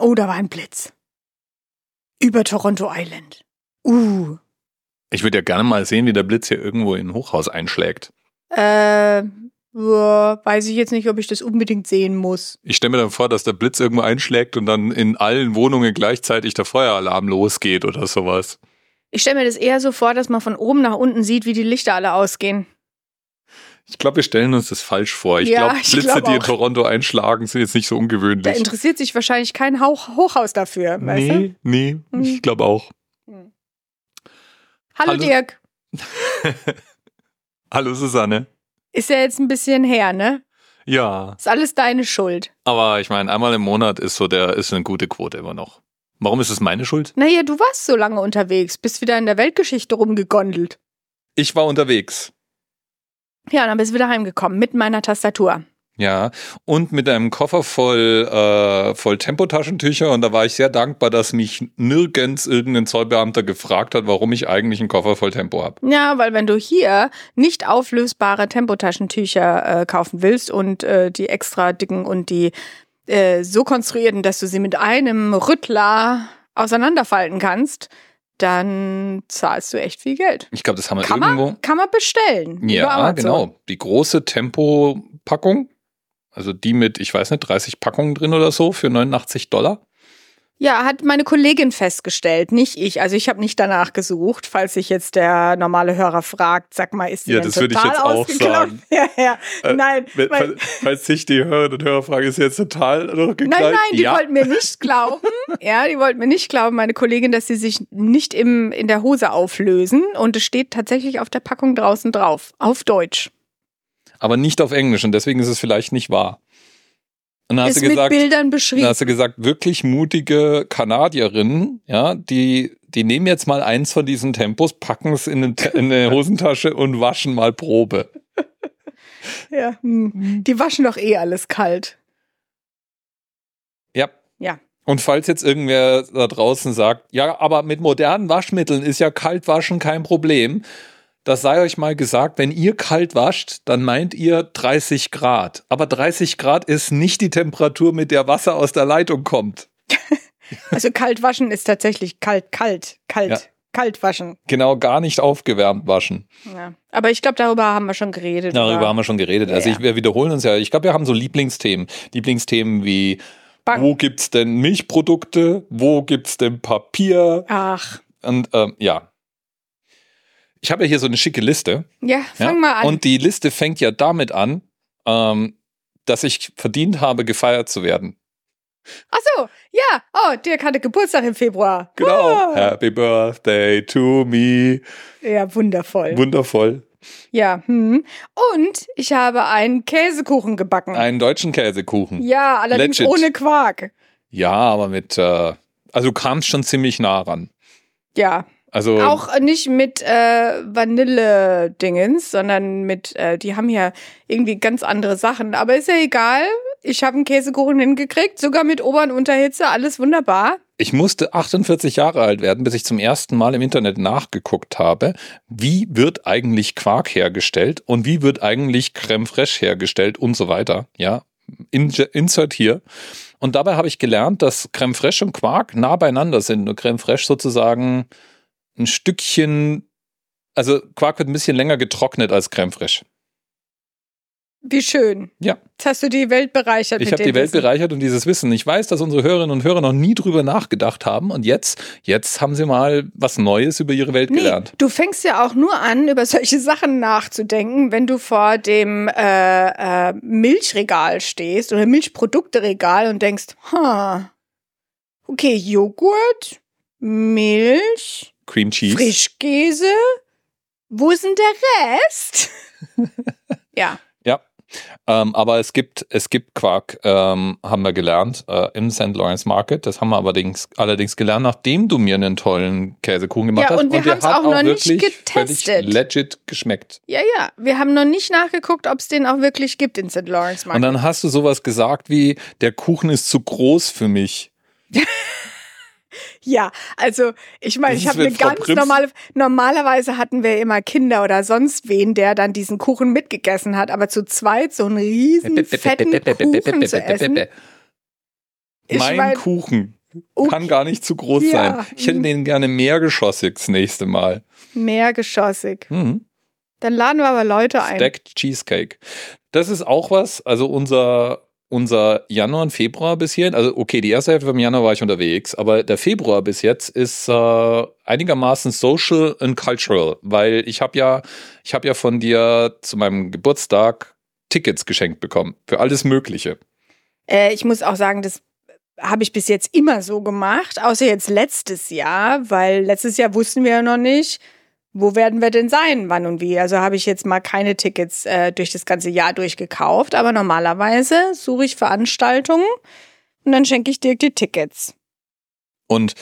Oh, da war ein Blitz. Über Toronto Island. Uh. Ich würde ja gerne mal sehen, wie der Blitz hier irgendwo in ein Hochhaus einschlägt. Äh, ja, weiß ich jetzt nicht, ob ich das unbedingt sehen muss. Ich stelle mir dann vor, dass der Blitz irgendwo einschlägt und dann in allen Wohnungen gleichzeitig der Feueralarm losgeht oder sowas. Ich stelle mir das eher so vor, dass man von oben nach unten sieht, wie die Lichter alle ausgehen. Ich glaube, wir stellen uns das falsch vor. Ich Ja, glaube, Blitze, glaub die in. Toronto einschlagen, sind jetzt nicht so Da ungewöhnlich. interessiert sich wahrscheinlich kein Hauch Hochhaus dafür, weißt du? Nee, Hm. ich glaube auch. Hallo, Hallo. Dirk. Hallo Susanne. Ist ja jetzt ein bisschen her, ne? Ja, Ist alles deine Schuld. aber ich meine, einmal im Monat ist so der ist eine gute Quote immer noch. Warum ist es meine Schuld? Naja, du warst so lange unterwegs, bist wieder in der Weltgeschichte rumgegondelt. Ich war unterwegs. Ja, und dann bist du wieder heimgekommen mit meiner Tastatur. Ja, und mit einem Koffer voll, äh, voll Tempotaschentücher und da war ich sehr dankbar, dass mich nirgends irgendein Zollbeamter gefragt hat, warum ich eigentlich einen Koffer voll Tempo habe. Ja, weil wenn du hier nicht auflösbare Tempotaschentücher äh, kaufen willst und äh, die extra dicken und die äh, so konstruierten, dass du sie mit einem Rüttler auseinanderfalten kannst, dann zahlst du echt viel Geld. Ich glaube, das haben wir Kann irgendwo. man, kann man bestellen. Ja, genau. Die große Tempo-Packung, also die mit, ich weiß nicht, 30 Packungen drin oder so für 89 Dollar. Ja, hat meine Kollegin festgestellt, nicht ich. Also ich habe nicht danach gesucht, falls sich jetzt der normale Hörer fragt, sag mal, ist die Ja, denn das würde ich total jetzt auch sagen. Ja, ja. Äh, nein, Wenn- Falls, falls sich die Hörerinnen und Hörer fragen, ist jetzt total durchgeknallt? nein, nein, die ja. wollten mir nicht glauben. ja, die wollten mir nicht glauben, meine Kollegin, dass sie sich nicht im, in der Hose auflösen. Und es steht tatsächlich auf der Packung draußen drauf. Auf Deutsch. Aber nicht auf Englisch und deswegen ist es vielleicht nicht wahr. Und dann hast Ist du gesagt, mit Bildern dann beschrieben. hast du gesagt, wirklich mutige Kanadierinnen, ja, die, die nehmen jetzt mal eins von diesen Tempos, packen es in eine, Ta- in eine Hosentasche und waschen mal Probe. Ja, hm. Die waschen doch eh alles kalt. Ja. Ja. Und falls jetzt irgendwer da draußen sagt, ja, aber mit modernen Waschmitteln ist ja Kaltwaschen kein Problem, das sei euch mal gesagt, wenn ihr kalt wascht, dann meint ihr 30 Grad. Aber 30 Grad ist nicht die Temperatur, mit der Wasser aus der Leitung kommt. Also kalt waschen ist tatsächlich kalt, kalt, kalt, Ja. kalt waschen. Genau, gar nicht aufgewärmt waschen. Ja. Aber ich glaube, darüber haben wir schon geredet. Darüber oder? haben wir schon geredet. Also Ja. ich, wir wiederholen uns ja. Ich glaube, wir haben so Lieblingsthemen. Lieblingsthemen wie, Bang. wo gibt's denn Milchprodukte? Wo gibt's denn Papier? Ach, Und ähm, ja. Ich habe ja hier so eine schicke Liste. ja, fang ja? mal an. Und die Liste fängt ja damit an, ähm, dass ich verdient habe, gefeiert zu werden. Ach so, ja. Oh, Dirk hatte Geburtstag im Februar. Genau. Ah. Happy Birthday to me. Ja, wundervoll. Wundervoll. ja. Hm. Und ich habe einen Käsekuchen gebacken. Einen deutschen Käsekuchen. ja, allerdings Legit. ohne Quark. Ja, aber mit, äh, also du kamst schon ziemlich nah ran. Ja. Also Auch nicht mit äh, Vanille-Dingens, sondern mit, äh, die haben ja irgendwie ganz andere Sachen. Aber ist ja egal. Ich habe einen Käsekuchen hingekriegt, sogar mit Ober- und Unterhitze, alles wunderbar. ich musste 48 Jahre alt werden, bis ich zum ersten Mal im Internet nachgeguckt habe, wie wird eigentlich Quark hergestellt und wie wird eigentlich Creme fraiche hergestellt und so weiter. Ja, In Insert hier. Und dabei habe ich gelernt, dass Creme fraiche und Quark nah beieinander sind. Nur Creme fraiche sozusagen ein Stückchen, also Quark wird ein bisschen länger getrocknet als Creme fraiche. Wie schön. Ja. Jetzt hast du die Welt bereichert Ich habe die Welt Wissen. bereichert und dieses Wissen. Ich weiß, dass unsere Hörerinnen und Hörer noch nie drüber nachgedacht haben und jetzt, jetzt haben sie mal was Neues über ihre Welt Nee, gelernt. du fängst ja auch nur an, über solche Sachen nachzudenken, wenn du vor dem äh, äh, Milchregal stehst oder Milchprodukteregal und denkst, ha, okay, Joghurt, Milch, Cream Cheese. Frischkäse, wo ist denn der Rest? ja, Ja. Ähm, aber es gibt, es gibt Quark, ähm, haben wir gelernt, äh, im St. Lawrence Market. Das haben wir allerdings, allerdings gelernt, nachdem du mir einen tollen Käsekuchen gemacht Ja, hast. und wir haben's hat auch noch nicht getestet. legit geschmeckt. ja, ja. Wir haben noch nicht nachgeguckt, ob es den auch wirklich gibt in St. Lawrence Und Market. dann hast du sowas gesagt wie, der Kuchen ist zu groß für mich. Ja, also ich meine, ich habe eine Frau ganz Prims- normale. Normalerweise hatten wir immer Kinder oder sonst wen, der dann diesen Kuchen mitgegessen hat, aber zu zweit so einen riesen fetten Kuchen zu essen. Ich mein mein- Kuchen Okay. kann gar nicht zu groß Ja. sein. Ich hätte den gerne mehrgeschossig das nächste Mal. Mehrgeschossig. Mhm. Dann laden wir aber Leute ein. Stacked Cheesecake. Das ist auch was, also unser, unser Januar und Februar bis hierhin, also okay, die erste Hälfte vom Januar war ich unterwegs, aber der Februar bis jetzt ist äh, einigermaßen social and cultural, weil ich habe ja, ich habe ja von dir zu meinem Geburtstag Tickets geschenkt bekommen für alles Mögliche. Äh, ich muss auch sagen, das habe ich bis jetzt immer so gemacht, außer jetzt letztes Jahr, weil letztes Jahr wussten wir ja noch nicht, wo werden wir denn sein, wann und wie. Also habe ich jetzt mal keine Tickets äh, durch das ganze Jahr durchgekauft, aber normalerweise suche ich Veranstaltungen und dann schenke ich dir die Tickets. Und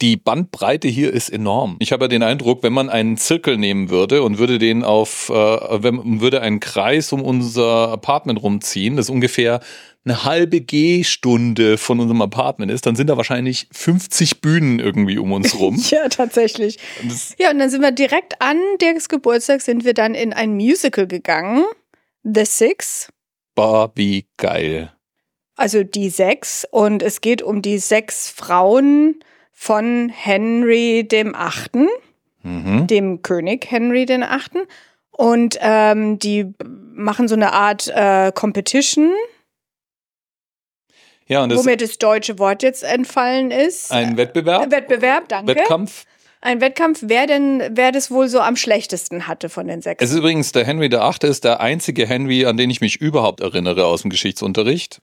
die Bandbreite hier ist enorm. Ich habe ja den Eindruck, wenn man einen Zirkel nehmen würde und würde den auf, äh, wenn würde einen Kreis um unser Apartment rumziehen, das ungefähr eine halbe G-Stunde von unserem Apartment ist, dann sind da wahrscheinlich 50 Bühnen irgendwie um uns rum. Ja, tatsächlich. Das, Ja, und dann sind wir direkt an Dirks Geburtstag sind wir dann in ein Musical gegangen, The Six. war wie geil. also die sechs. Und es geht um die sechs Frauen von Henry dem Achten, Mhm. dem König Henry den Achten. Und ähm, die machen so eine Art äh, Competition, Ja, und wo das mir das deutsche Wort jetzt entfallen ist. ist ein Wettbewerb, Wettbewerb, danke. Wettkampf. Ein Wettkampf, wer denn, wer das wohl so am schlechtesten hatte von den sechs. Es ist übrigens der Henry der Achte ist der einzige Henry, an den ich mich überhaupt erinnere aus dem Geschichtsunterricht.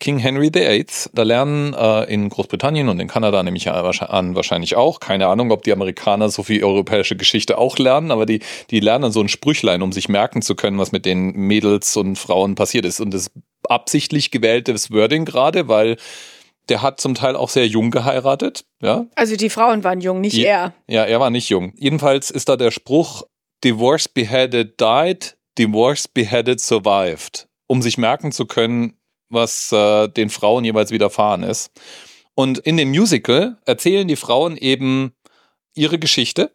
King Henry VIII. Da lernen äh, in Großbritannien und in Kanada nehme ich an wahrscheinlich auch. Keine Ahnung, ob die Amerikaner so viel europäische Geschichte auch lernen, aber die, die lernen so ein Sprüchlein, um sich merken zu können, was mit den Mädels und Frauen passiert ist. Und das absichtlich gewähltes Wording gerade, weil der hat zum Teil auch sehr jung geheiratet. Ja, also die Frauen waren jung, nicht Je- er. ja, er war nicht jung. Jedenfalls ist da der Spruch, Divorce beheaded died, Divorce beheaded survived, um sich merken zu können, was äh, den Frauen jeweils widerfahren ist. Und in dem Musical erzählen die Frauen eben ihre Geschichte.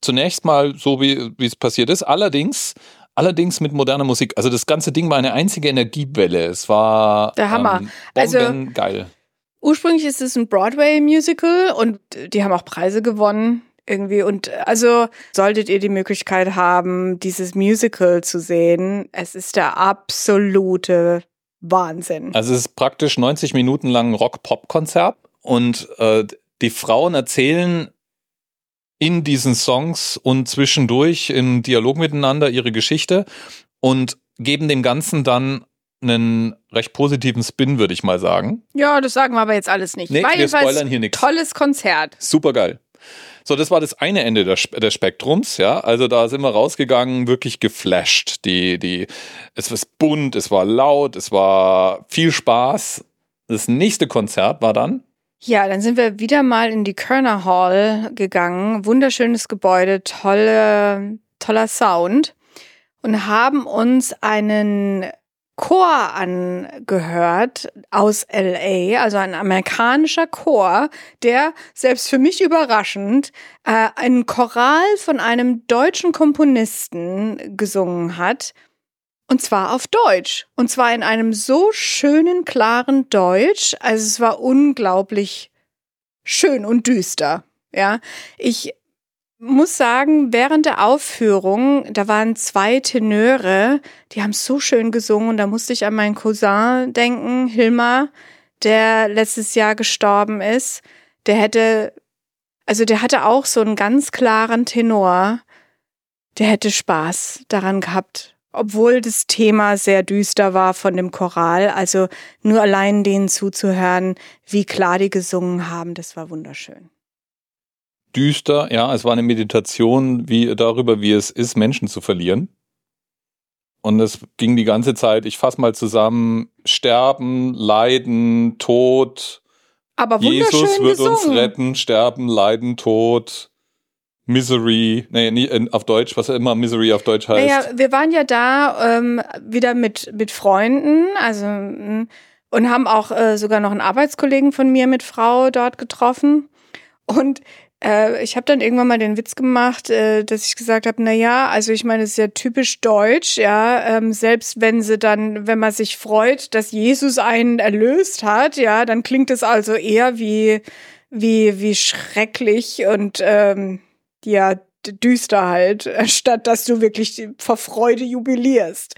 Zunächst mal so, wie wie es passiert ist. Allerdings, allerdings mit moderner Musik. Also das ganze Ding war eine einzige Energiewelle. Es war Der Hammer. Ähm, Also- geil. Ursprünglich ist es ein Broadway-Musical und die haben auch Preise gewonnen irgendwie. Und also solltet ihr die Möglichkeit haben, dieses Musical zu sehen, es ist der absolute Wahnsinn. Also es ist praktisch 90 Minuten lang ein Rock-Pop-Konzert und äh, die Frauen erzählen in diesen Songs und zwischendurch im Dialog miteinander ihre Geschichte und geben dem Ganzen dann einen recht positiven Spin, würde ich mal sagen. Ja, das sagen wir aber jetzt alles nicht. Nee, War wir spoilern hier nichts. Tolles Konzert. Super geil. So, das war das eine Ende des, des Spektrums, ja. Also da sind wir rausgegangen, wirklich geflasht. Die, die, es war bunt, es war laut, es war viel Spaß. Das nächste Konzert war dann Ja, dann sind wir wieder mal in die Körner Hall gegangen. Wunderschönes Gebäude, tolle, toller Sound. Und haben uns einen Chor angehört aus LA, also ein amerikanischer Chor, der selbst für mich überraschend äh, einen Choral von einem deutschen Komponisten gesungen hat. Und zwar auf Deutsch. Und zwar in einem so schönen, klaren Deutsch. Also es war unglaublich schön und düster. Ja, ich muss sagen, während der Aufführung, da waren zwei Tenöre, die haben so schön gesungen da musste ich an meinen Cousin denken, Hilmar, der letztes Jahr gestorben ist. Der hätte, also der hatte auch so einen ganz klaren Tenor. Der hätte Spaß daran gehabt, obwohl das Thema sehr düster war von dem Choral. Also nur allein denen zuzuhören, wie klar die gesungen haben, das war wunderschön. Düster, ja, es war eine Meditation wie darüber, wie es ist, Menschen zu verlieren. Und es ging die ganze Zeit, ich fasse mal zusammen, Sterben, Leiden, Tod, Aber Jesus wird gesungen. uns retten, Sterben, Leiden, Tod, Misery, nee, nie, auf Deutsch, was immer Misery auf Deutsch heißt. Naja, wir waren ja da ähm, wieder mit, mit Freunden, also mm, und haben auch äh, sogar noch einen Arbeitskollegen von mir mit Frau dort getroffen. Und Äh, ich habe dann irgendwann mal den Witz gemacht, äh, dass ich gesagt habe, na ja, also ich meine, es ist ja typisch deutsch, ja, ähm, selbst wenn sie dann, wenn man sich freut, dass Jesus einen erlöst hat, ja, dann klingt es also eher wie wie wie schrecklich und ähm, ja düster halt, statt dass du wirklich vor Freude jubilierst.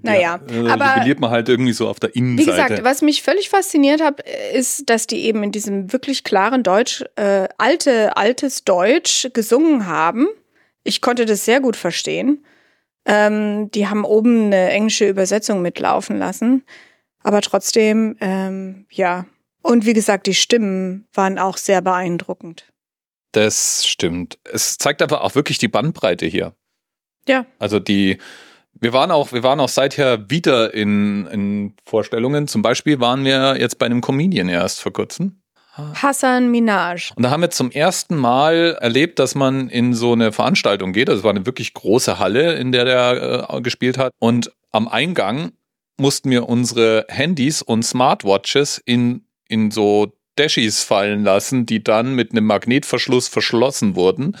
Naja, ja, aber jubiliert man halt irgendwie so auf der wie Innenseite. gesagt, was mich völlig fasziniert hat, ist, dass die eben in diesem wirklich klaren Deutsch, äh, alte, altes Deutsch gesungen haben. Ich konnte das sehr gut verstehen. Ähm, die haben oben eine englische Übersetzung mitlaufen lassen. Aber trotzdem, ähm, ja. Und wie gesagt, die Stimmen waren auch sehr beeindruckend. Das stimmt. Es zeigt aber auch wirklich die Bandbreite hier. Ja. Also die, wir waren auch, wir waren auch seither wieder in, in Vorstellungen. Zum Beispiel waren wir jetzt bei einem Comedian erst vor kurzem. Hassan Minaj. Und da haben wir zum ersten Mal erlebt, dass man in so eine Veranstaltung geht. Das war eine wirklich große Halle, in der der äh, gespielt hat. Und am Eingang mussten wir unsere Handys und Smartwatches in, in so Dashies fallen lassen, die dann mit einem Magnetverschluss verschlossen wurden.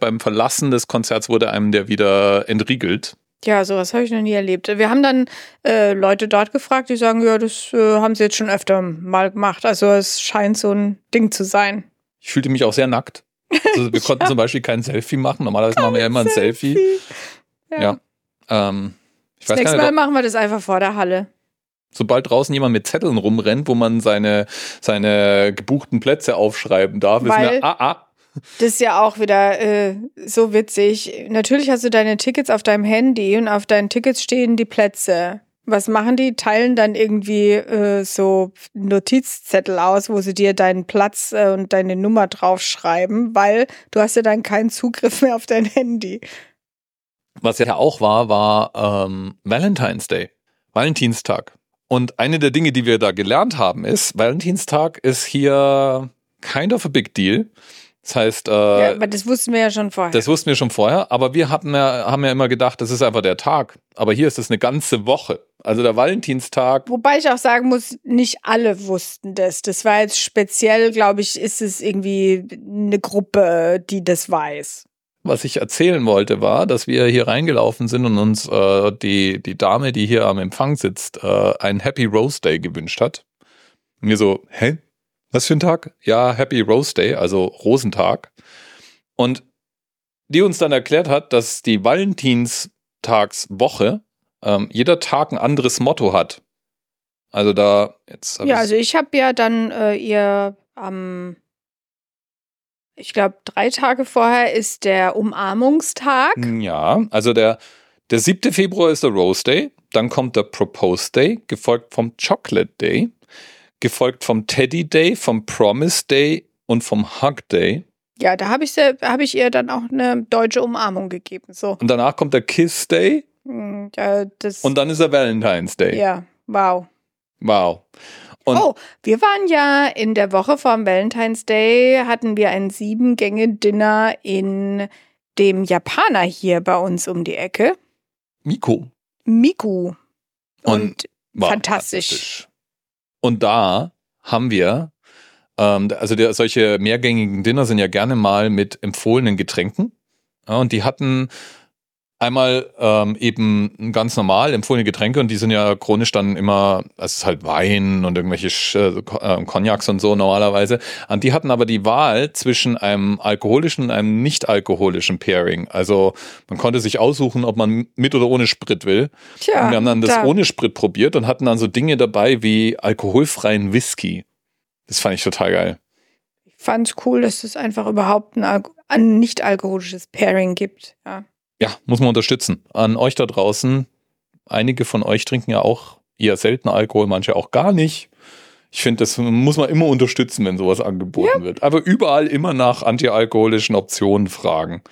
Beim Verlassen des Konzerts wurde einem der wieder entriegelt. Ja, sowas habe ich noch nie erlebt. Wir haben dann äh, Leute dort gefragt, die sagen, ja, das äh, haben sie jetzt schon öfter mal gemacht. Also es scheint so ein Ding zu sein. Ich fühlte mich auch sehr nackt. Also wir konnten zum Beispiel kein Selfie machen. Normalerweise machen wir ja immer ein Selfie. Ja. Ja. Ähm, ich Das weiß nächste gar Mal nicht, machen wir das einfach vor der Halle. sobald draußen jemand mit Zetteln rumrennt, wo man seine, seine gebuchten Plätze aufschreiben darf, Weil- wir, ah, ah, Das ist ja auch wieder äh, so witzig. Natürlich hast du deine Tickets auf deinem Handy und auf deinen Tickets stehen die Plätze. Was machen die? Teilen dann irgendwie äh, so Notizzettel aus, wo sie dir deinen Platz äh, und deine Nummer draufschreiben, weil du hast ja dann keinen Zugriff mehr auf dein Handy. Was ja auch war, war ähm, Valentine's Day, Valentinstag. Und eine der Dinge, die wir da gelernt haben, ist, Valentinstag ist hier kind of a big deal. Das heißt, äh, ja, aber das wussten wir ja schon vorher. das wussten wir schon vorher, aber wir hatten ja, haben ja immer gedacht, das ist einfach der Tag. Aber hier ist es eine ganze Woche. Also der Valentinstag, Wobei ich auch sagen muss, nicht alle wussten das. Das war jetzt speziell, glaube ich, ist es irgendwie eine Gruppe, die das weiß. was ich erzählen wollte, war, dass wir hier reingelaufen sind und uns äh, die, die Dame, die hier am Empfang sitzt, äh, einen Happy Rose Day gewünscht hat. Und wir so, hä? Was für ein Tag? Ja, Happy Rose Day, also Rosentag. Und die uns dann erklärt hat, dass die Valentinstagswoche ähm, jeder Tag ein anderes Motto hat. Also da, jetzt Ja, also ich habe ja dann äh, ihr am, ich glaube, drei Tage vorher ist der Umarmungstag. Ja, also der, der 7. Februar ist der Rose Day, dann kommt der Propose Day, gefolgt vom Chocolate Day, gefolgt vom Teddy Day, vom Promise Day und vom Hug Day. Ja, da habe ich, hab ich ihr dann auch eine deutsche Umarmung gegeben. So, Und danach kommt der Kiss Day Hm, ja, und dann ist der Valentine's Day. ja, wow. Wow. Und oh, wir waren ja in der Woche vorm Valentine's Day, hatten wir ein Sieben-Gänge-Dinner in dem Japaner hier bei uns um die Ecke, Miko Miku. Und Und war Fantastisch. Und da haben wir, ähm, also der, solche mehrgängigen Dinner sind ja gerne mal mit empfohlenen Getränken. Ja, und die hatten einmal ähm, eben ganz normal empfohlene Getränke und die sind ja chronisch dann immer, es ist halt Wein und irgendwelche Sch- äh, Ko- äh, Cognacs und so normalerweise. Und die hatten aber die Wahl zwischen einem alkoholischen und einem nicht alkoholischen Pairing. Also man konnte sich aussuchen, ob man mit oder ohne Sprit will. Tja, Und wir haben dann das da- ohne Sprit probiert und hatten dann so Dinge dabei wie alkoholfreien Whisky. Das fand ich total geil. Ich fand cool, dass es einfach überhaupt ein, ein nicht alkoholisches Pairing gibt. Ja. Ja, muss man unterstützen. An euch da draußen, einige von euch trinken ja auch eher selten Alkohol, manche auch gar nicht. Ich finde, das muss man immer unterstützen, wenn sowas angeboten wird. Aber überall immer nach antialkoholischen Optionen fragen.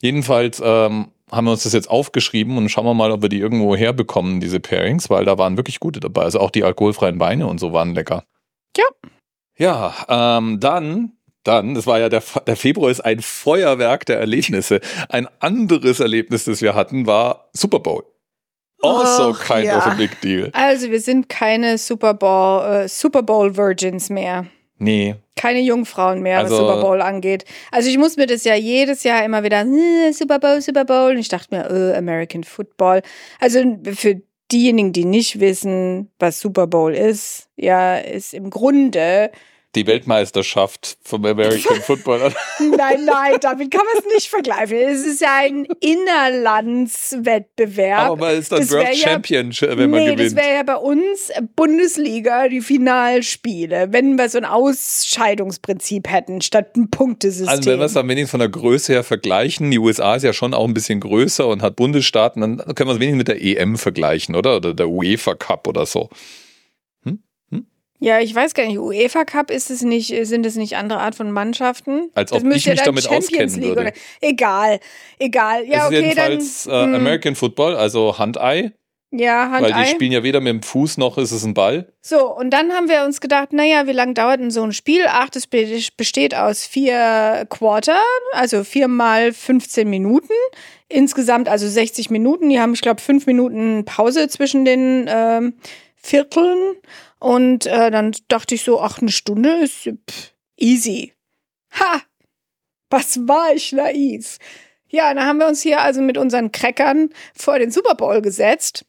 Jedenfalls ähm, haben wir uns das jetzt aufgeschrieben und schauen wir mal, ob wir die irgendwo herbekommen, diese Pairings, weil da waren wirklich gute dabei. Also auch die alkoholfreien Weine und so waren lecker. Ja. Ja, ähm, dann, dann, das war ja der, der Februar ist ein Feuerwerk der Erlebnisse. Ein anderes Erlebnis, das wir hatten, war Super Bowl. Also Ach, kind ja. of a big deal. Also wir sind keine Super Bowl, äh, Super Bowl Virgins mehr. Nee. Keine Jungfrauen mehr, Also- was Super Bowl angeht. Also ich muss mir das ja jedes Jahr immer wieder, äh, Super Bowl, Super Bowl. Und ich dachte mir, äh, American Football. Also für diejenigen, die nicht wissen, was Super Bowl ist, ja, ist im Grunde Die Weltmeisterschaft vom American Football. Nein, nein, damit kann man es nicht vergleichen. Es ist ja ein Innerlandswettbewerb. Aber man ist dann Das World ja- Champion, wenn man nee, das gewinnt. wäre ja bei uns Bundesliga, die Finalspiele, wenn wir so ein Ausscheidungsprinzip hätten, statt ein Punktesystem. Also wenn wir es dann wenigstens von der Größe her vergleichen, die USA ist ja schon auch ein bisschen größer und hat Bundesstaaten, dann können wir es wenigstens mit der EM vergleichen, oder? Oder der UEFA Cup oder so. Ja, ich weiß gar nicht, UEFA Cup ist es nicht, sind es nicht andere Art von Mannschaften? Als Das ob ich müsste ja mich damit Champions auskennen League würde. Oder, egal, egal. Ja, es ist okay, jedenfalls dann. hm, äh, American Football, also Handei, ja, Hand weil die ein. spielen ja weder mit dem Fuß noch ist es ein Ball. So, und dann haben wir uns gedacht, naja, wie lange dauert denn so ein Spiel? Ach, das be- besteht aus vier Quarter, also vier mal 15 Minuten. Insgesamt also 60 Minuten. Die haben, ich glaube, fünf Minuten Pause zwischen den ähm, Vierteln. Und äh, dann dachte ich so, ach, eine Stunde ist pff, easy. Ha! Was war ich naiv? Ja, dann haben wir uns hier also mit unseren Crackern vor den Super Bowl gesetzt.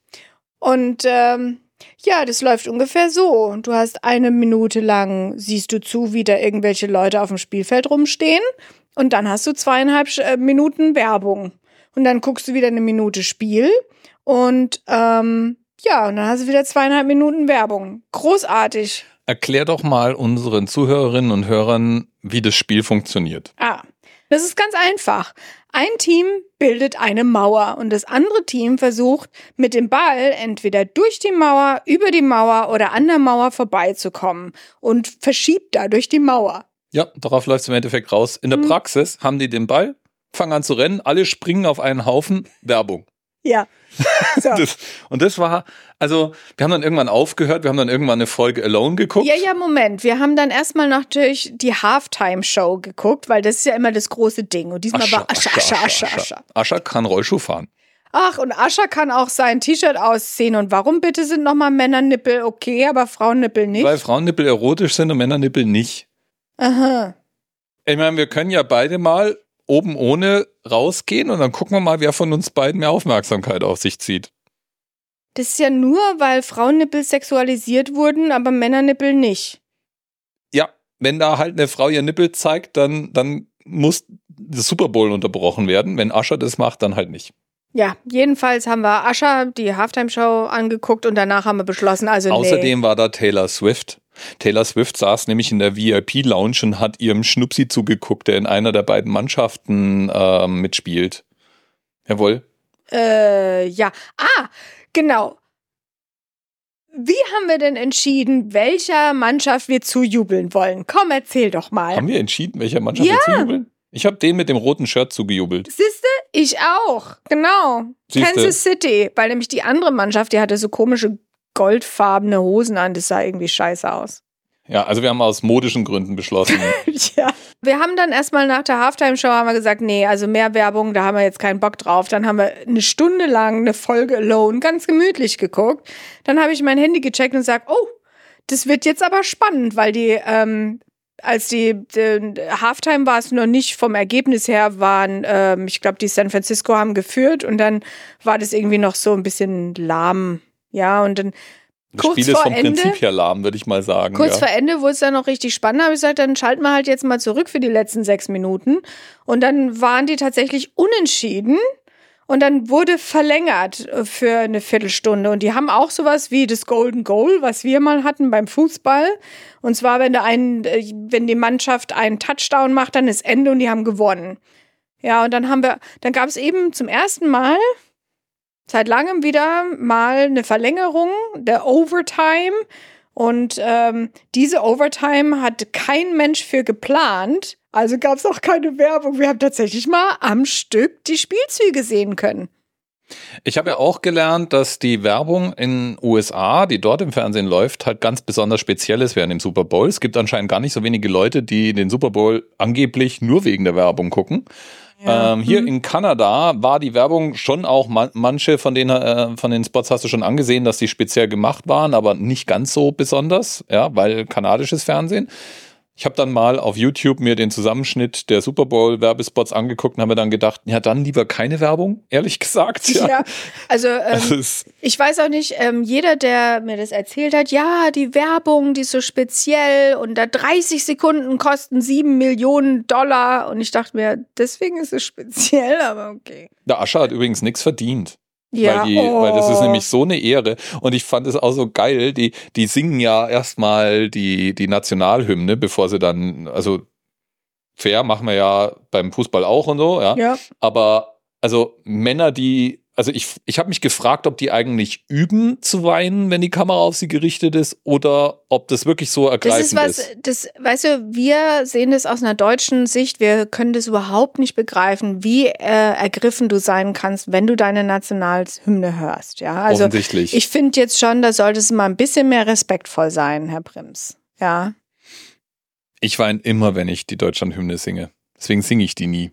Und ähm, ja, das läuft ungefähr so. Du hast eine Minute lang, siehst du zu, wie da irgendwelche Leute auf dem Spielfeld rumstehen. Und dann hast du zweieinhalb äh, Minuten Werbung. Und dann guckst du wieder eine Minute Spiel. Und ähm, ja, und dann hast du wieder zweieinhalb Minuten Werbung. Großartig. Erklär doch mal unseren Zuhörerinnen und Hörern, wie das Spiel funktioniert. Ah, das ist ganz einfach. Ein Team bildet eine Mauer und das andere Team versucht mit dem Ball entweder durch die Mauer, über die Mauer oder an der Mauer vorbeizukommen und verschiebt dadurch die Mauer. Ja, darauf läuft es im Endeffekt raus. In der Mhm. Praxis haben die den Ball, fangen an zu rennen, alle springen auf einen Haufen, Werbung. Ja. So. Das, und das war, also, wir haben dann irgendwann aufgehört, wir haben dann irgendwann eine Folge Alone geguckt. Ja, ja, Moment. Wir haben dann erstmal natürlich die Halftime-Show geguckt, weil das ist ja immer das große Ding. Und diesmal war Ascha, Ascha, Ascha, Ascha. Ascha kann Rollschuh fahren. Ach, und Ascha kann auch sein T-Shirt ausziehen. Und warum bitte sind nochmal Männernippel okay, aber Frauennippel nicht? Weil Frauennippel erotisch sind und Männernippel nicht. Aha. Ich meine, wir können ja beide mal oben ohne rausgehen und dann gucken wir mal, wer von uns beiden mehr Aufmerksamkeit auf sich zieht. Das ist ja nur, weil Frauennippel sexualisiert wurden, aber Männernippel nicht. Ja, wenn da halt eine Frau ihr Nippel zeigt, dann, dann muss das Super Bowl unterbrochen werden. Wenn Ascha das macht, dann halt nicht. Ja, jedenfalls haben wir Ascha die Halftime-Show angeguckt und danach haben wir beschlossen, also Außerdem war da Taylor Swift. Taylor Swift saß nämlich in der VIP-Lounge und hat ihrem Schnupsi zugeguckt, der in einer der beiden Mannschaften ähm, mitspielt. Jawohl. Äh, ja. Ah, genau. Wie haben wir denn entschieden, welcher Mannschaft wir zujubeln wollen? Komm, erzähl doch mal. Haben wir entschieden, welcher Mannschaft Ja. wir zujubeln? Ich habe den mit dem roten Shirt zugejubelt. Siehste? Ich auch. Genau. Siehste. Kansas City. Weil nämlich die andere Mannschaft, die hatte so komische goldfarbene Hosen an. Das sah irgendwie scheiße aus. Ja, also wir haben aus modischen Gründen beschlossen. ja. Wir haben dann erstmal nach der Halftime-Show haben wir gesagt, nee, also mehr Werbung, da haben wir jetzt keinen Bock drauf. Dann haben wir eine Stunde lang eine Folge Alone ganz gemütlich geguckt. Dann habe ich mein Handy gecheckt und gesagt, oh, das wird jetzt aber spannend, weil die, ähm, als die, die Halftime war es noch nicht vom Ergebnis her, waren, ähm, ich glaube, die San Francisco haben geführt und dann war das irgendwie noch so ein bisschen lahm. Ja, und dann Das Kurz Spiel ist vom Ende- Prinzip her lahm, würde ich mal sagen. Kurz ja. vor Ende wurde es dann noch richtig spannend. habe ich gesagt, dann schalten wir halt jetzt mal zurück für die letzten sechs Minuten. Und dann waren die tatsächlich unentschieden. Und dann wurde verlängert äh, für eine Viertelstunde. Und die haben auch sowas wie das Golden Goal, was wir mal hatten beim Fußball. Und zwar, wenn der einen, äh, wenn die Mannschaft einen Touchdown macht, dann ist Ende und die haben gewonnen. Ja, und dann haben wir, dann gab es eben zum ersten Mal seit langem wieder mal eine Verlängerung der Overtime. Und ähm, diese Overtime hat kein Mensch für geplant. Also gab es auch keine Werbung. Wir haben tatsächlich mal am Stück die Spielzüge sehen können. Ich habe ja auch gelernt, dass die Werbung in USA, die dort im Fernsehen läuft, halt ganz besonders speziell ist während dem Super Bowl. Es gibt anscheinend gar nicht so wenige Leute, die den Super Bowl angeblich nur wegen der Werbung gucken. Ähm, hier in Kanada war die Werbung schon auch man manche von den äh, von den Spots hast du schon angesehen, dass die speziell gemacht waren, aber nicht ganz so besonders, ja, weil kanadisches Fernsehen. Ich habe dann mal auf YouTube mir den Zusammenschnitt der Super Bowl Werbespots angeguckt und habe mir dann gedacht, ja, dann lieber keine Werbung, ehrlich gesagt. Ja, Ja, also ähm, ist, ich weiß auch nicht, ähm, jeder, der mir das erzählt hat, ja, die Werbung, die ist so speziell und da 30 Sekunden kosten 7 Millionen Dollar und ich dachte mir, deswegen ist es speziell, aber okay. der Ascher hat übrigens nichts verdient. Ja, weil, die, weil das ist oh. nämlich so eine Ehre. Und ich fand es auch so geil. Die, die singen ja erstmal die, die Nationalhymne, bevor sie dann, also fair machen wir ja beim Fußball auch und so, ja. Ja. Aber also Männer, die, also ich, ich habe mich gefragt, ob die eigentlich üben zu weinen, wenn die Kamera auf sie gerichtet ist, oder ob das wirklich so Das ergreifend ist was, das, weißt du, wir sehen das aus einer deutschen Sicht, wir können das überhaupt nicht begreifen, wie äh, ergriffen du sein kannst, wenn du deine Nationalhymne hörst. Ja, also Offensichtlich. ich finde jetzt schon, da sollte es mal ein bisschen mehr respektvoll sein, Herr Prims. Ja. Ich weine immer, wenn ich die Deutschlandhymne singe. Deswegen singe ich die nie.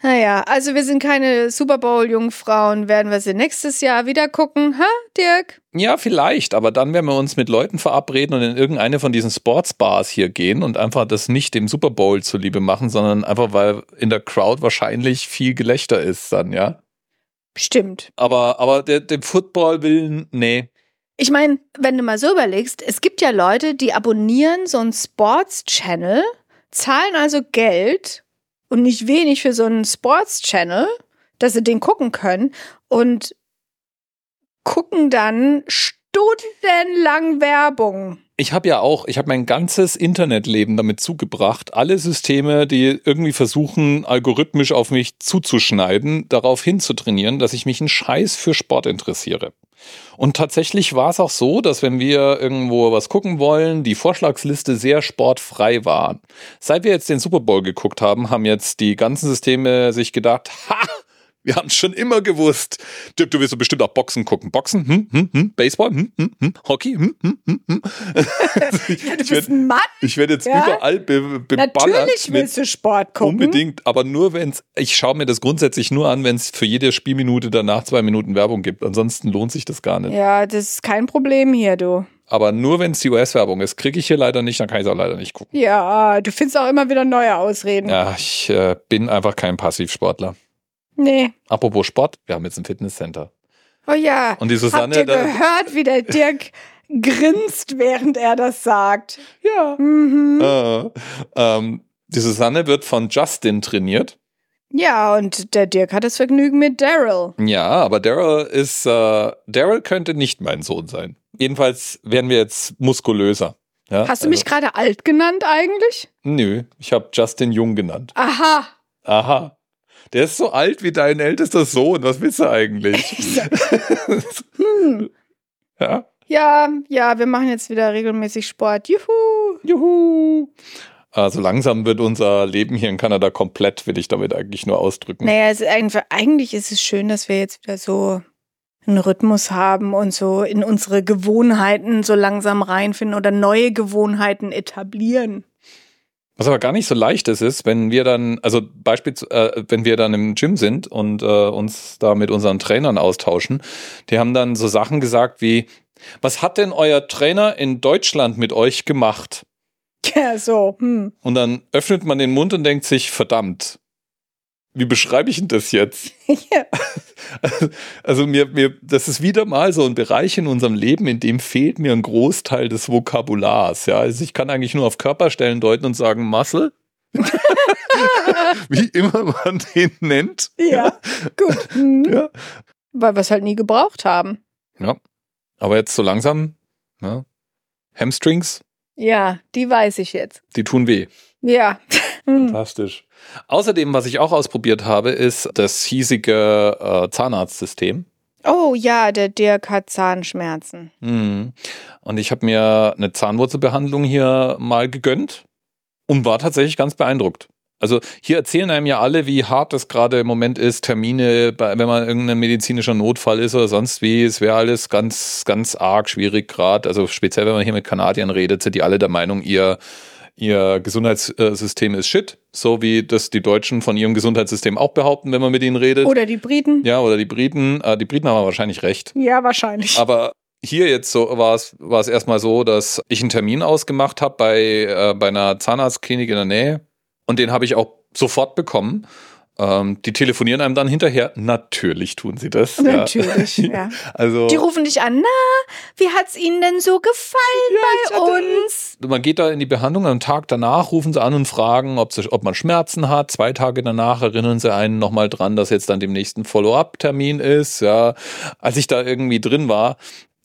Naja, also wir sind keine Super Bowl-Jungfrauen, werden wir sie nächstes Jahr wieder gucken, ha, Dirk? Ja, vielleicht, aber dann werden wir uns mit Leuten verabreden und in irgendeine von diesen Sportsbars hier gehen und einfach das nicht dem Super Bowl zuliebe machen, sondern einfach, weil in der Crowd wahrscheinlich viel Gelächter ist dann, ja. Stimmt. Aber, aber der, dem Football willen, nee. Ich meine, wenn du mal so überlegst, es gibt ja Leute, die abonnieren so einen Sports-Channel, zahlen also Geld und nicht wenig für so einen Sports-Channel, dass sie den gucken können und gucken dann stundenlang Werbung. Ich habe ja auch, ich habe mein ganzes Internetleben damit zugebracht, alle Systeme, die irgendwie versuchen, algorithmisch auf mich zuzuschneiden, darauf hinzutrainieren, dass ich mich einen Scheiß für Sport interessiere. Und tatsächlich war es auch so, dass wenn wir irgendwo was gucken wollen, die Vorschlagsliste sehr sportfrei war. Seit wir jetzt den Super Bowl geguckt haben, haben jetzt die ganzen Systeme sich gedacht, ha, wir haben es schon immer gewusst. Dirk, du wirst bestimmt auch Boxen gucken. Boxen? Hm, hm, hm. Baseball? Hm, hm, hm. Hockey? Hm, hm, hm, hm. Du ich bist werde ein Mann. werd jetzt Ja? überall be beballert. Natürlich mit- willst du Sport gucken. Unbedingt, aber nur wenn es, ich schaue mir das grundsätzlich nur an, wenn es für jede Spielminute danach zwei Minuten Werbung gibt. Ansonsten lohnt sich das gar nicht. Ja, das ist kein Problem hier, du. Aber nur wenn es die US-Werbung ist, kriege ich hier leider nicht, dann kann ich es auch leider nicht gucken. Ja, du findest auch immer wieder neue Ausreden. Ja, ich äh, bin einfach kein Passivsportler. Nee. Apropos Sport, wir haben jetzt ein Fitnesscenter. Oh ja. Und die Susanne, Habt ihr gehört, wie der Dirk grinst, während er das sagt? Ja. Mhm. Äh, ähm, die Susanne wird von Justin trainiert. Ja, und der Dirk hat das Vergnügen mit Daryl. Ja, aber Daryl ist, äh, Daryl könnte nicht mein Sohn sein. Jedenfalls werden wir jetzt muskulöser. Ja, Hast du mich gerade alt genannt eigentlich? Nö, ich habe Justin Jung genannt. Aha. Aha. Der ist so alt wie dein ältester Sohn. Was willst du eigentlich? Hm. ja. Ja, ja, wir machen jetzt wieder regelmäßig Sport. Juhu. Juhu. Also langsam wird unser Leben hier in Kanada komplett, will ich damit eigentlich nur ausdrücken. Naja, es ist einfach, eigentlich ist es schön, dass wir jetzt wieder so einen Rhythmus haben und so in unsere Gewohnheiten so langsam reinfinden oder neue Gewohnheiten etablieren. Was aber gar nicht so leicht ist, ist, wenn wir dann, also beispielsweise, äh, wenn wir dann im Gym sind und äh, uns da mit unseren Trainern austauschen, die haben dann so Sachen gesagt wie, was hat denn euer Trainer in Deutschland mit euch gemacht? Ja, so. Hm. Und dann öffnet man den Mund und denkt sich, verdammt, wie beschreibe ich denn das jetzt? Ja. Also mir, mir, das ist wieder mal so ein Bereich in unserem Leben, in dem fehlt mir ein Großteil des Vokabulars. Ja, also ich kann eigentlich nur auf Körperstellen deuten und sagen Muscle. Wie immer man den nennt. Ja, gut. Hm. Ja. Weil wir es halt nie gebraucht haben. ja. Aber jetzt so langsam, ja. Hamstrings, Ja, die weiß ich jetzt. die tun weh. Ja. Hm. Fantastisch. Außerdem, was ich auch ausprobiert habe, ist das hiesige äh, Zahnarztsystem. Oh ja, der Dirk hat Zahnschmerzen. Mhm. Und ich habe mir eine Zahnwurzelbehandlung hier mal gegönnt und war tatsächlich ganz beeindruckt. Also hier erzählen einem ja alle, wie hart es gerade im Moment ist, Termine, wenn man irgendein medizinischer Notfall ist oder sonst wie. Es wäre alles ganz, ganz arg schwierig gerade. Also speziell, wenn man hier mit Kanadiern redet, sind die alle der Meinung, ihr, ihr Gesundheitssystem ist shit. So wie das die Deutschen von ihrem Gesundheitssystem auch behaupten, wenn man mit ihnen redet. Oder die Briten? Ja, oder die Briten. Äh, die Briten haben wahrscheinlich recht. Ja, wahrscheinlich. Aber hier jetzt so war es war es erstmal so, dass ich einen Termin ausgemacht habe bei äh, bei einer Zahnarztklinik in der Nähe und den habe ich auch sofort bekommen. Ähm, die telefonieren einem dann hinterher. Natürlich tun sie das. Natürlich, ja. ja. Also, die rufen dich an, na, wie hat's Ihnen denn so gefallen ja, bei uns? Man geht da in die Behandlung, am Tag danach rufen sie an und fragen, ob, sie, ob man Schmerzen hat. Zwei Tage danach erinnern sie einen nochmal dran, dass jetzt dann dem nächsten Follow-up-Termin ist. Ja, als ich da irgendwie drin war,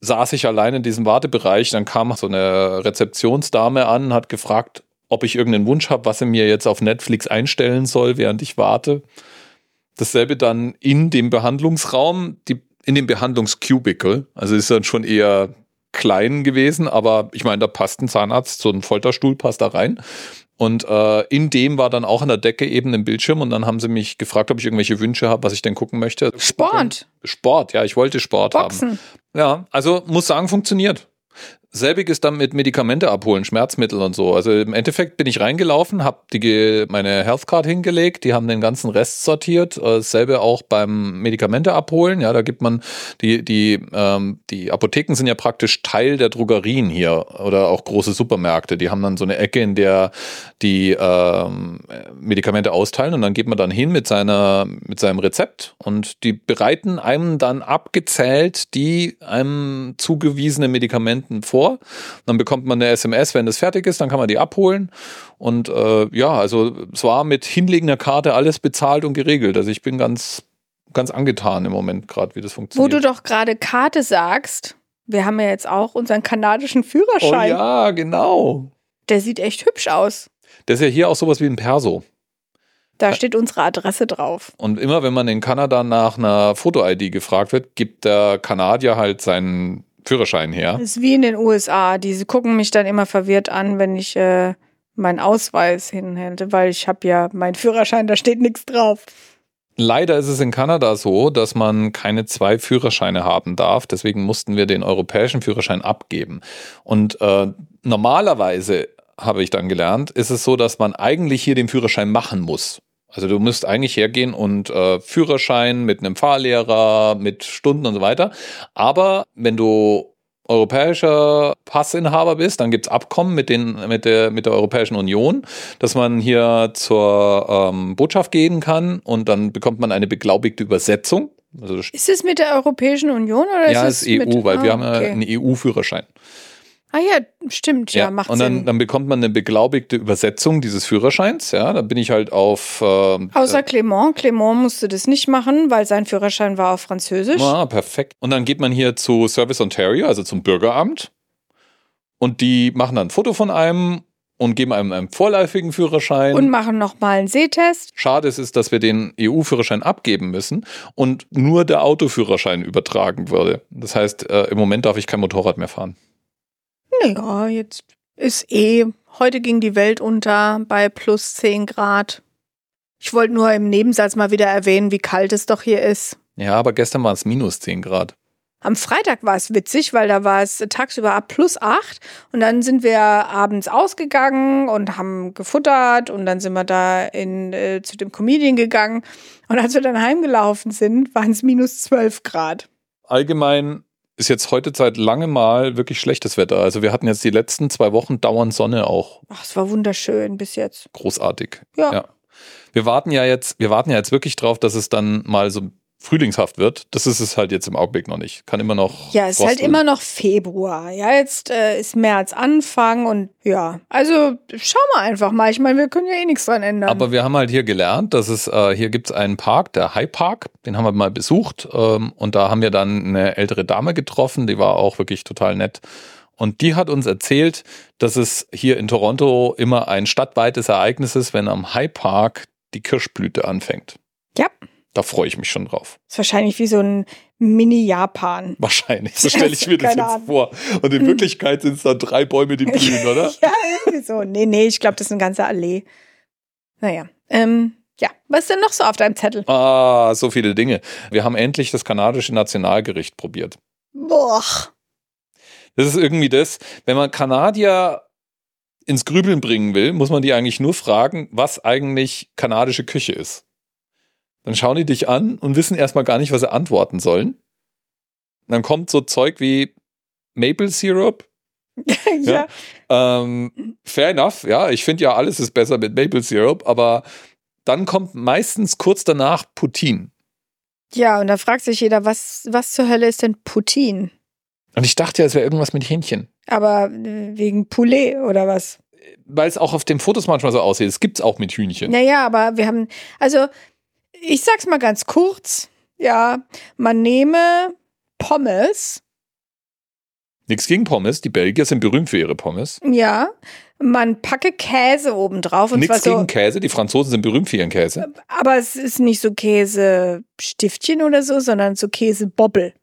saß ich allein in diesem Wartebereich, dann kam so eine Rezeptionsdame an, hat gefragt, ob ich irgendeinen Wunsch habe, was er mir jetzt auf Netflix einstellen soll, während ich warte. Dasselbe dann in dem Behandlungsraum, die, in dem Behandlungscubicle. Also ist dann schon eher klein gewesen, aber ich meine, da passt ein Zahnarzt, so ein Folterstuhl passt da rein. Und äh, in dem war dann auch an der Decke eben ein Bildschirm und dann haben sie mich gefragt, ob ich irgendwelche Wünsche habe, was ich denn gucken möchte. Sport. Sport, ja, ich wollte Sport Boxen. haben. Ja, also muss sagen, funktioniert. Selbiges dann mit Medikamente abholen, Schmerzmittel und so. Also im Endeffekt bin ich reingelaufen, habe die meine Healthcard hingelegt, die haben den ganzen Rest sortiert. Äh, dasselbe auch beim Medikamente abholen. Ja, da gibt man die die ähm, die Apotheken sind ja praktisch Teil der Drogerien hier oder auch große Supermärkte. Die haben dann so eine Ecke, in der die ähm, Medikamente austeilen und dann geht man dann hin mit seiner mit seinem Rezept und die bereiten einem dann abgezählt die einem zugewiesenen Medikamenten vor vor. Dann bekommt man eine SMS, wenn das fertig ist, dann kann man die abholen. Und äh, ja, also es war mit hinlegender Karte alles bezahlt und geregelt. Also ich bin ganz, ganz angetan im Moment gerade, wie das funktioniert. Wo du doch gerade Karte sagst, wir haben ja jetzt auch unseren kanadischen Führerschein. Oh ja, genau. Der sieht echt hübsch aus. Der ist ja hier auch sowas wie ein Perso. Da steht unsere Adresse drauf. Und immer wenn man in Kanada nach einer Foto-ID gefragt wird, gibt der Kanadier halt seinen Führerschein her. Das ist wie in den USA. Die gucken mich dann immer verwirrt an, wenn ich äh, meinen Ausweis hinhalte, weil ich habe ja meinen Führerschein, da steht nichts drauf. Leider ist es in Kanada so, dass man keine zwei Führerscheine haben darf. Deswegen mussten wir den europäischen Führerschein abgeben. Und äh, normalerweise habe ich dann gelernt, ist es so, dass man eigentlich hier den Führerschein machen muss. Also du musst eigentlich hergehen und äh, Führerschein mit einem Fahrlehrer, mit Stunden und so weiter. Aber wenn du europäischer Passinhaber bist, dann gibt's Abkommen mit, den, mit, der, mit der Europäischen Union, dass man hier zur ähm, Botschaft gehen kann und dann bekommt man eine beglaubigte Übersetzung. Also ist es mit der Europäischen Union oder ja, ist es EU, mit, weil ah, wir haben ja okay. einen EU-Führerschein. Ah ja, stimmt, ja, ja macht Und dann, Sinn. dann bekommt man eine beglaubigte Übersetzung dieses Führerscheins, ja, da bin ich halt auf... Äh, Außer Clément, Clément musste das nicht machen, weil sein Führerschein war auf Französisch. Ah, perfekt. Und dann geht man hier zu Service Ontario, also zum Bürgeramt und die machen dann ein Foto von einem und geben einem einen vorläufigen Führerschein. Und machen nochmal einen Sehtest. Schade ist es, dass wir den EU-Führerschein abgeben müssen und nur der Autoführerschein übertragen würde. Das heißt, äh, im Moment darf ich kein Motorrad mehr fahren. Naja, jetzt ist eh, heute ging die Welt unter bei plus 10 Grad. Ich wollte nur im Nebensatz mal wieder erwähnen, wie kalt es doch hier ist. Ja, aber gestern war es minus 10 Grad. Am Freitag war es witzig, weil da war es tagsüber ab plus 8 und dann sind wir abends ausgegangen und haben gefuttert und dann sind wir da in, äh, zu dem Comedian gegangen und als wir dann heimgelaufen sind, waren es minus 12 Grad. Allgemein ist jetzt heute seit langem mal wirklich schlechtes Wetter. Also wir hatten jetzt die letzten zwei Wochen dauernd Sonne auch. Ach, es war wunderschön bis jetzt. Großartig. Ja. ja. Wir warten ja jetzt, wir warten ja jetzt wirklich drauf, dass es dann mal so frühlingshaft wird. Das ist es halt jetzt im Augenblick noch nicht. Kann immer noch. Ja, es ist halt immer noch Februar. Ja, jetzt äh, ist März Anfang und ja. Also schauen wir einfach mal. Ich meine, wir können ja eh nichts dran ändern. Aber wir haben halt hier gelernt, dass es, äh, hier gibt es einen Park, der High Park, den haben wir mal besucht. Ähm, und da haben wir dann eine ältere Dame getroffen, die war auch wirklich total nett. Und die hat uns erzählt, dass es hier in Toronto immer ein stadtweites Ereignis ist, wenn am High Park die Kirschblüte anfängt. Ja. Da freue ich mich schon drauf. ist wahrscheinlich wie so ein Mini-Japan. Wahrscheinlich. So stelle ich mir das jetzt Ahnung. vor. Und in hm. Wirklichkeit sind es dann drei Bäume, die blühen, oder? ja, irgendwie so. Nee, nee, ich glaube, das ist eine ganze Allee. Naja. Ähm, ja, was ist denn noch so auf deinem Zettel? Ah, so viele Dinge. Wir haben endlich das kanadische Nationalgericht probiert. Boah. Das ist irgendwie das, wenn man Kanadier ins Grübeln bringen will, muss man die eigentlich nur fragen, was eigentlich kanadische Küche ist. Dann schauen die dich an und wissen erstmal gar nicht, was sie antworten sollen. Und dann kommt so Zeug wie Maple Syrup. ja. Ähm, fair enough, ja. Ich finde ja, alles ist besser mit Maple Syrup, aber dann kommt meistens kurz danach Putin. Ja, und da fragt sich jeder, was, was zur Hölle ist denn Putin? Und ich dachte ja, es wäre irgendwas mit Hähnchen. Aber äh, wegen Poulet oder was? Weil es auch auf den Fotos manchmal so aussieht. Es gibt es auch mit Hühnchen. Naja, aber wir haben, also ich sag's mal ganz kurz, ja, man nehme Pommes, Nichts gegen Pommes. Die Belgier sind berühmt für ihre Pommes. ja, man packe Käse oben drauf und Nichts so, gegen Käse. Die Franzosen sind berühmt für ihren Käse. aber es ist nicht so Käse-Stiftchen oder so, sondern so Käsebobbel.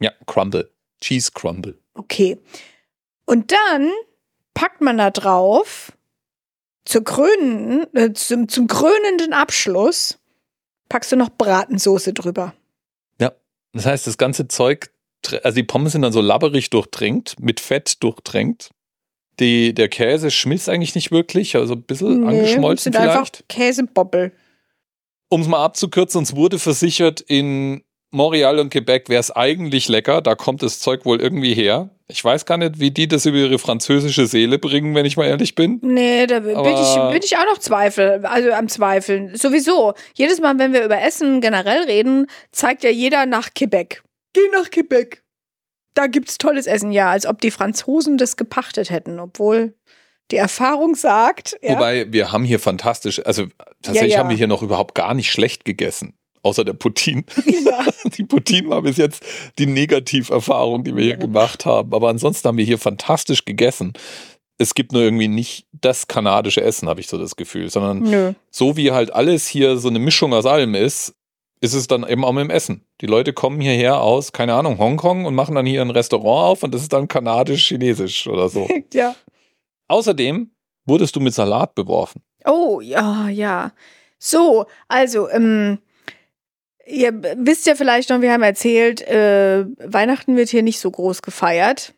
Ja, Crumble. Cheese Crumble. Okay. Und dann packt man da drauf zur krönenden, äh, zum, zum krönenden Abschluss packst du noch Bratensoße drüber. Ja. Das heißt, das ganze Zeug, also die Pommes sind dann so labberig durchtränkt, mit Fett durchtränkt. Die, der Käse schmilzt eigentlich nicht wirklich, also ein bisschen angeschmolzen sind einfach vielleicht. Käsebobbel. Um es mal abzukürzen, uns wurde versichert, in Montreal und Quebec wäre es eigentlich lecker, da kommt das Zeug wohl irgendwie her. Ich weiß gar nicht, wie die das über ihre französische Seele bringen, wenn ich mal ehrlich bin. Nee, da bin ich, bin ich auch noch Zweifel, also am Zweifeln. Sowieso. Jedes Mal, wenn wir über Essen generell reden, zeigt ja jeder nach Quebec. Geh nach Quebec. Da gibt's tolles Essen, ja, als ob die Franzosen das gepachtet hätten, obwohl die Erfahrung sagt, ja, Wobei, wir haben hier fantastisch, also tatsächlich Ja, ja. haben wir hier noch überhaupt gar nicht schlecht gegessen. Außer der Poutine. ja. Die Poutine war bis jetzt die Negativerfahrung, die wir hier gemacht haben. Aber ansonsten haben wir hier fantastisch gegessen. Es gibt nur irgendwie nicht das kanadische Essen, habe ich so das Gefühl, sondern Nö. so wie halt alles hier so eine Mischung aus allem ist, ist es dann eben auch mit dem Essen. Die Leute kommen hierher aus, keine Ahnung, Hongkong und machen dann hier ein Restaurant auf und das ist dann kanadisch-chinesisch oder so. Ja. Außerdem wurdest du mit Salat beworfen. Oh, ja, ja. So, also, ähm, ihr wisst ja vielleicht noch, wir haben erzählt, äh, Weihnachten wird hier nicht so groß gefeiert.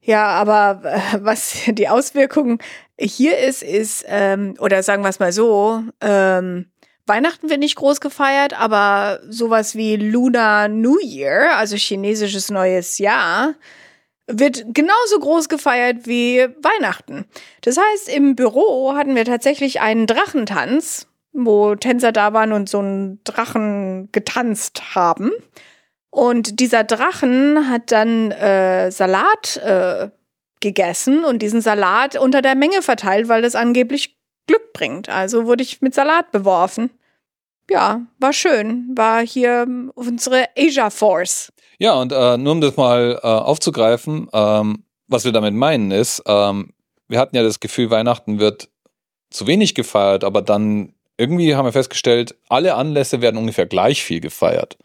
Ja, aber äh, was die Auswirkung hier ist, ist, ähm, oder sagen wir es mal so, ähm, Weihnachten wird nicht groß gefeiert, aber sowas wie Lunar New Year, also chinesisches neues Jahr, wird genauso groß gefeiert wie Weihnachten. Das heißt, im Büro hatten wir tatsächlich einen Drachentanz, wo Tänzer da waren und so einen Drachen getanzt haben. Und dieser Drachen hat dann äh, Salat äh, gegessen und diesen Salat unter der Menge verteilt, weil das angeblich Glück bringt. Also wurde ich mit Salat beworfen. Ja, war schön. War hier unsere Asia Force. Ja, und äh, nur um das mal äh, aufzugreifen, ähm, was wir damit meinen ist, ähm, wir hatten ja das Gefühl, Weihnachten wird zu wenig gefeiert, aber dann irgendwie haben wir festgestellt, alle Anlässe werden ungefähr gleich viel gefeiert.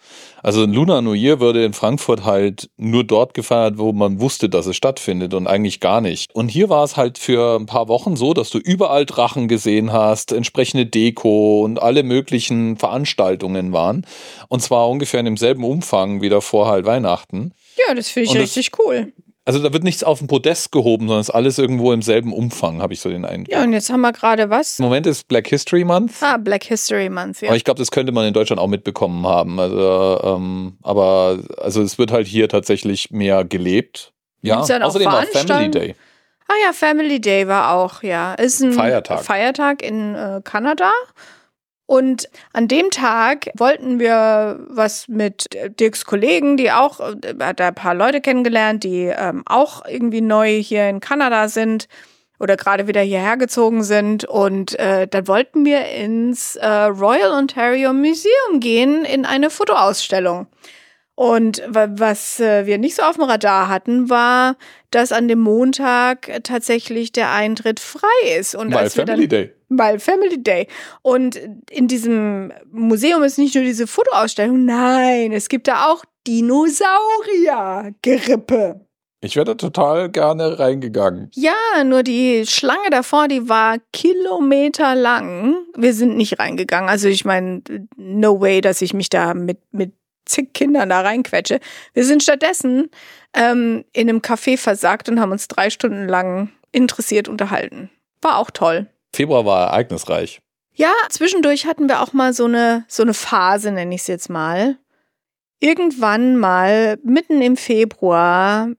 Also ein Lunar New Year würde in Frankfurt halt nur dort gefeiert, wo man wusste, dass es stattfindet und eigentlich gar nicht. Und hier war es halt für ein paar Wochen so, dass du überall Drachen gesehen hast, entsprechende Deko und alle möglichen Veranstaltungen waren. Und zwar ungefähr in demselben Umfang wie davor halt Weihnachten. Ja, das finde ich Und das- richtig cool. Also da wird nichts auf den Podest gehoben, sondern es ist alles irgendwo im selben Umfang, habe ich so den Eindruck. Ja, und jetzt haben wir gerade was? Im Moment ist Black History Month. Ah, Black History Month, ja. Aber ich glaube, das könnte man in Deutschland auch mitbekommen haben. Also, ähm, aber also es wird halt hier tatsächlich mehr gelebt. Ja, Gibt's dann außerdem war Family? Day. Ah ja, Family Day war auch, ja. Ist ein Feiertag. Feiertag in äh, Kanada. Und an dem Tag wollten wir was mit Dirks Kollegen, die auch, äh, hat er ein paar Leute kennengelernt, die ähm, auch irgendwie neu hier in Kanada sind oder gerade wieder hierher gezogen sind. Und äh, dann wollten wir ins äh, Royal Ontario Museum gehen in eine Fotoausstellung. Und wa- was äh, wir nicht so auf dem Radar hatten, war, dass an dem Montag tatsächlich der Eintritt frei ist. Und Weil als wir Family dann, Day. Weil Family Day. Und in diesem Museum ist nicht nur diese Fotoausstellung, nein, es gibt da auch Dinosaurier-Gerippe. Ich wäre da total gerne reingegangen. Ja, nur die Schlange davor, die war Kilometer lang. Wir sind nicht reingegangen. Also ich meine, no way, dass ich mich da mit, mit zig Kindern da reinquetsche. Wir sind stattdessen ähm, in einem Café versagt und haben uns drei Stunden lang interessiert unterhalten. War auch toll. Februar war ereignisreich. Ja, zwischendurch hatten wir auch mal so eine, so eine Phase, nenne ich es jetzt mal. Irgendwann mal, mitten im Februar,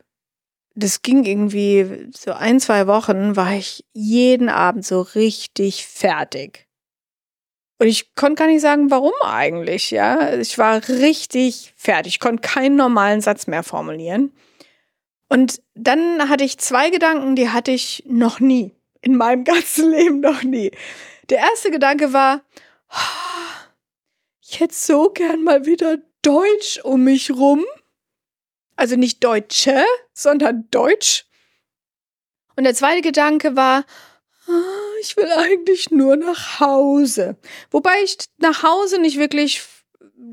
das ging irgendwie so ein, zwei Wochen, war ich jeden Abend so richtig fertig. Und ich konnte gar nicht sagen, warum eigentlich, ja. Ich war richtig fertig, ich konnte keinen normalen Satz mehr formulieren. Und dann hatte ich zwei Gedanken, die hatte ich noch nie. In meinem ganzen Leben noch nie. Der erste Gedanke war, ich hätte so gern mal wieder Deutsch um mich rum. Also nicht Deutsche, sondern Deutsch. Und der zweite Gedanke war, ich will eigentlich nur nach Hause. Wobei ich nach Hause nicht wirklich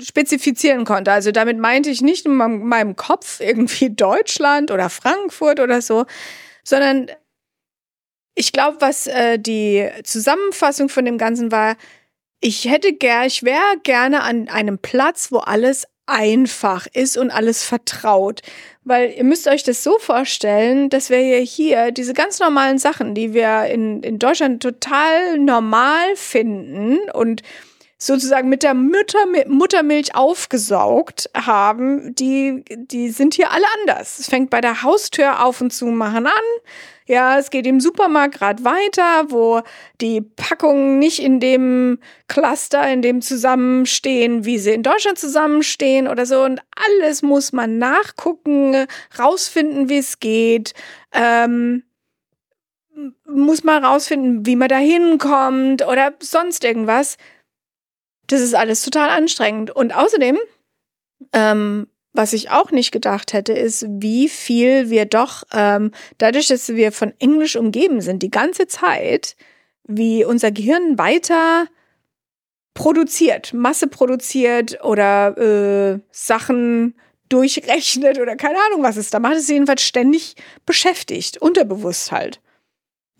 spezifizieren konnte. Also damit meinte ich nicht in meinem Kopf irgendwie Deutschland oder Frankfurt oder so, sondern ich glaube, was äh, die Zusammenfassung von dem Ganzen war, ich hätte gern, ich wäre gerne an einem Platz, wo alles einfach ist und alles vertraut. Weil ihr müsst euch das so vorstellen, dass wir hier diese ganz normalen Sachen, die wir in, in Deutschland total normal finden und sozusagen mit der Mütter, Muttermilch aufgesaugt haben, die, die sind hier alle anders. Es fängt bei der Haustür auf und zu machen an. Ja, es geht im Supermarkt gerade weiter, wo die Packungen nicht in dem Cluster, in dem zusammenstehen, wie sie in Deutschland zusammenstehen oder so. Und alles muss man nachgucken, rausfinden, wie es geht. Ähm, muss man rausfinden, wie man da hinkommt oder sonst irgendwas. Das ist alles total anstrengend. Und außerdem ähm, was ich auch nicht gedacht hätte, ist, wie viel wir doch, ähm, dadurch, dass wir von Englisch umgeben sind, die ganze Zeit, wie unser Gehirn weiter produziert, Masse produziert oder äh, Sachen durchrechnet oder keine Ahnung, was es da macht, es jedenfalls ständig beschäftigt, unterbewusst halt.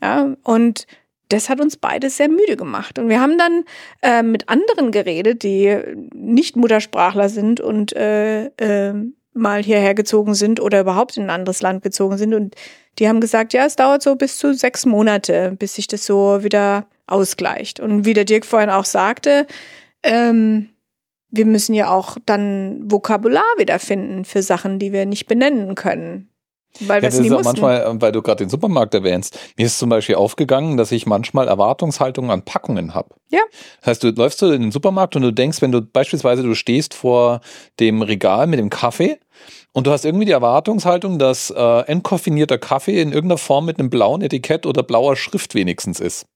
Ja, und das hat uns beide sehr müde gemacht. Und wir haben dann äh, mit anderen geredet, die nicht Muttersprachler sind und äh, äh, mal hierher gezogen sind oder überhaupt in ein anderes Land gezogen sind. Und die haben gesagt, ja, es dauert so bis zu sechs Monate, bis sich das so wieder ausgleicht. Und wie der Dirk vorhin auch sagte, ähm, wir müssen ja auch dann Vokabular wiederfinden für Sachen, die wir nicht benennen können. Weil ja, das ist auch manchmal, äh, weil du gerade den Supermarkt erwähnst, mir ist zum Beispiel aufgegangen, dass ich manchmal Erwartungshaltungen an Packungen habe. Ja. Das heißt, du läufst du in den Supermarkt und du denkst, wenn du beispielsweise du stehst vor dem Regal mit dem Kaffee und du hast irgendwie die Erwartungshaltung, dass äh, entkoffinierter Kaffee in irgendeiner Form mit einem blauen Etikett oder blauer Schrift wenigstens ist.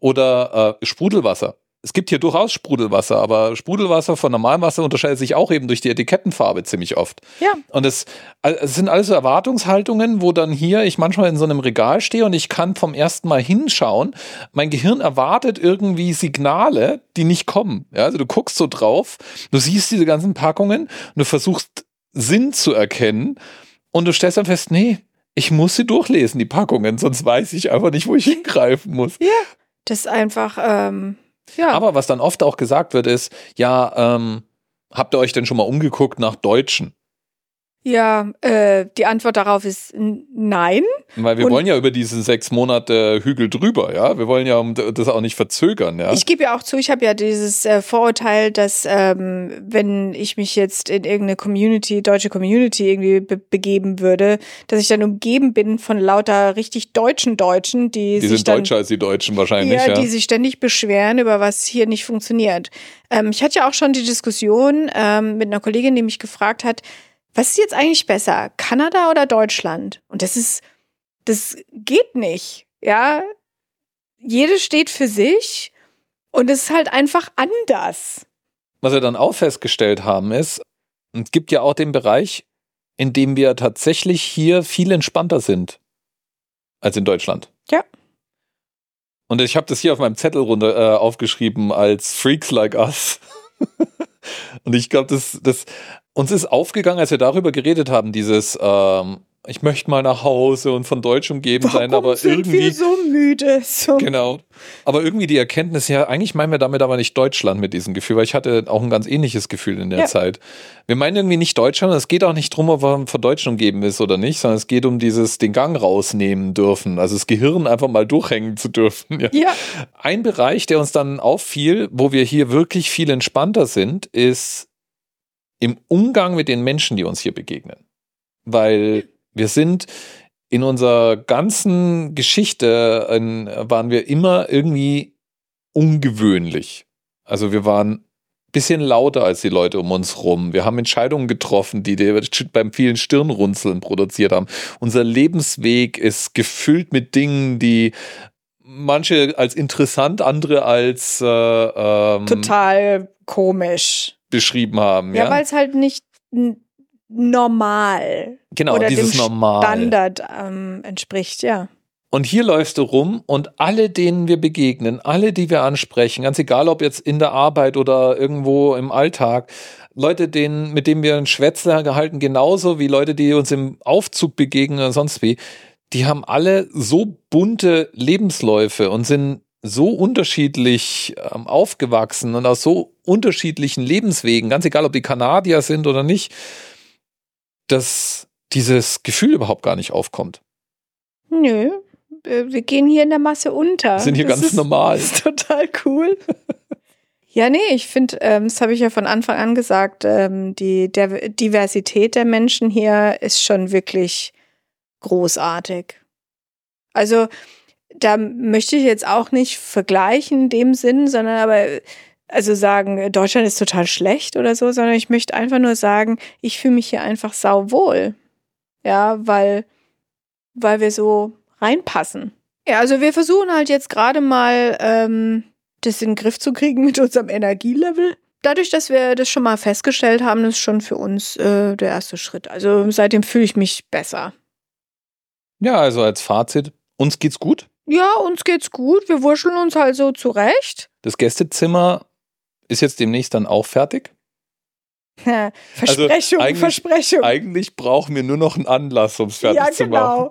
Oder äh, Sprudelwasser es gibt hier durchaus Sprudelwasser, aber Sprudelwasser von normalem Wasser unterscheidet sich auch eben durch die Etikettenfarbe ziemlich oft. Ja. Und es, es sind also Erwartungshaltungen, wo dann hier ich manchmal in so einem Regal stehe und ich kann vom ersten Mal hinschauen. Mein Gehirn erwartet irgendwie Signale, die nicht kommen. Ja, also du guckst so drauf, du siehst diese ganzen Packungen und du versuchst Sinn zu erkennen und du stellst dann fest, nee, ich muss sie durchlesen, die Packungen, sonst weiß ich einfach nicht, wo ich hingreifen muss. Ja. Das ist einfach, ähm ja. Aber was dann oft auch gesagt wird, ist, ja, ähm, habt ihr euch denn schon mal umgeguckt nach Deutschen? Ja, äh, die Antwort darauf ist nein. Weil wir und wollen ja über diese sechs Monate Hügel drüber, ja. Wir wollen ja das auch nicht verzögern, ja. Ich gebe ja auch zu, ich habe ja dieses äh, Vorurteil, dass ähm, wenn ich mich jetzt in irgendeine Community, deutsche Community irgendwie be begeben würde, dass ich dann umgeben bin von lauter richtig deutschen Deutschen, die, die sich sind dann, deutscher als die Deutschen wahrscheinlich, ja, ja. die sich ständig beschweren über was hier nicht funktioniert. Ähm, ich hatte ja auch schon die Diskussion ähm, mit einer Kollegin, die mich gefragt hat, was ist jetzt eigentlich besser, Kanada oder Deutschland? Und das ist, das geht nicht, ja. Jede steht für sich und es ist halt einfach anders. Was wir dann auch festgestellt haben, ist, es gibt ja auch den Bereich, in dem wir tatsächlich hier viel entspannter sind als in Deutschland. Ja. Und ich habe das hier auf meinem Zettel runter äh, aufgeschrieben als Freaks like us. und ich glaube, das, das uns ist aufgegangen, als wir darüber geredet haben, dieses ähm, ich möchte mal nach Hause und von Deutsch umgeben Warum sein, aber sind irgendwie wir so müde. So. Genau. Aber irgendwie die Erkenntnis, ja, eigentlich meinen wir damit aber nicht Deutschland mit diesem Gefühl, weil ich hatte auch ein ganz ähnliches Gefühl in der ja. Zeit. Wir meinen irgendwie nicht Deutschland, es geht auch nicht drum, ob man von Deutsch umgeben ist oder nicht, sondern es geht um dieses den Gang rausnehmen dürfen, also das Gehirn einfach mal durchhängen zu dürfen. Ja. ja. Ein Bereich, der uns dann auffiel, wo wir hier wirklich viel entspannter sind, ist im Umgang mit den Menschen, die uns hier begegnen. Weil Wir sind in unserer ganzen Geschichte in, waren wir immer irgendwie ungewöhnlich. Also wir waren bisschen lauter als die Leute um uns rum. Wir haben Entscheidungen getroffen, die beim vielen Stirnrunzeln produziert haben. Unser Lebensweg ist gefüllt mit Dingen, die manche als interessant, andere als äh, ähm, total komisch beschrieben haben. Ja, ja? weil es halt nicht normal genau, oder dieses dem normal. Standard ähm, entspricht, ja. Und hier läufst du rum und alle, denen wir begegnen, alle, die wir ansprechen, ganz egal ob jetzt in der Arbeit oder irgendwo im Alltag, Leute, denen, mit denen wir einen Schwätzler gehalten, genauso wie Leute, die uns im Aufzug begegnen oder sonst wie, die haben alle so bunte Lebensläufe und sind so unterschiedlich ähm, aufgewachsen und aus so unterschiedlichen Lebenswegen, ganz egal, ob die Kanadier sind oder nicht, dass dieses Gefühl überhaupt gar nicht aufkommt. Nö, wir gehen hier in der Masse unter. Sind hier das ganz ist, normal. Das ist total cool. ja, nee, ich finde, ähm, das habe ich ja von Anfang an gesagt, ähm, die der Diversität der Menschen hier ist schon wirklich großartig. Also da möchte ich jetzt auch nicht vergleichen in dem Sinn, sondern aber also sagen, Deutschland ist total schlecht oder so, sondern ich möchte einfach nur sagen, ich fühle mich hier einfach sauwohl. Ja, weil, weil wir so reinpassen. Ja, also wir versuchen halt jetzt gerade mal, ähm, das in den Griff zu kriegen mit unserem Energielevel. Dadurch, dass wir das schon mal festgestellt haben, ist schon für uns äh, der erste Schritt. Also seitdem fühle ich mich besser. Ja, also als Fazit, uns geht's gut. Ja, uns geht's gut. Wir wurscheln uns halt so zurecht. Das Gästezimmer ist jetzt demnächst dann auch fertig. Versprechung, also Versprechung. Eigentlich brauchen wir nur noch einen Anlass, um es fertig ja, zu genau.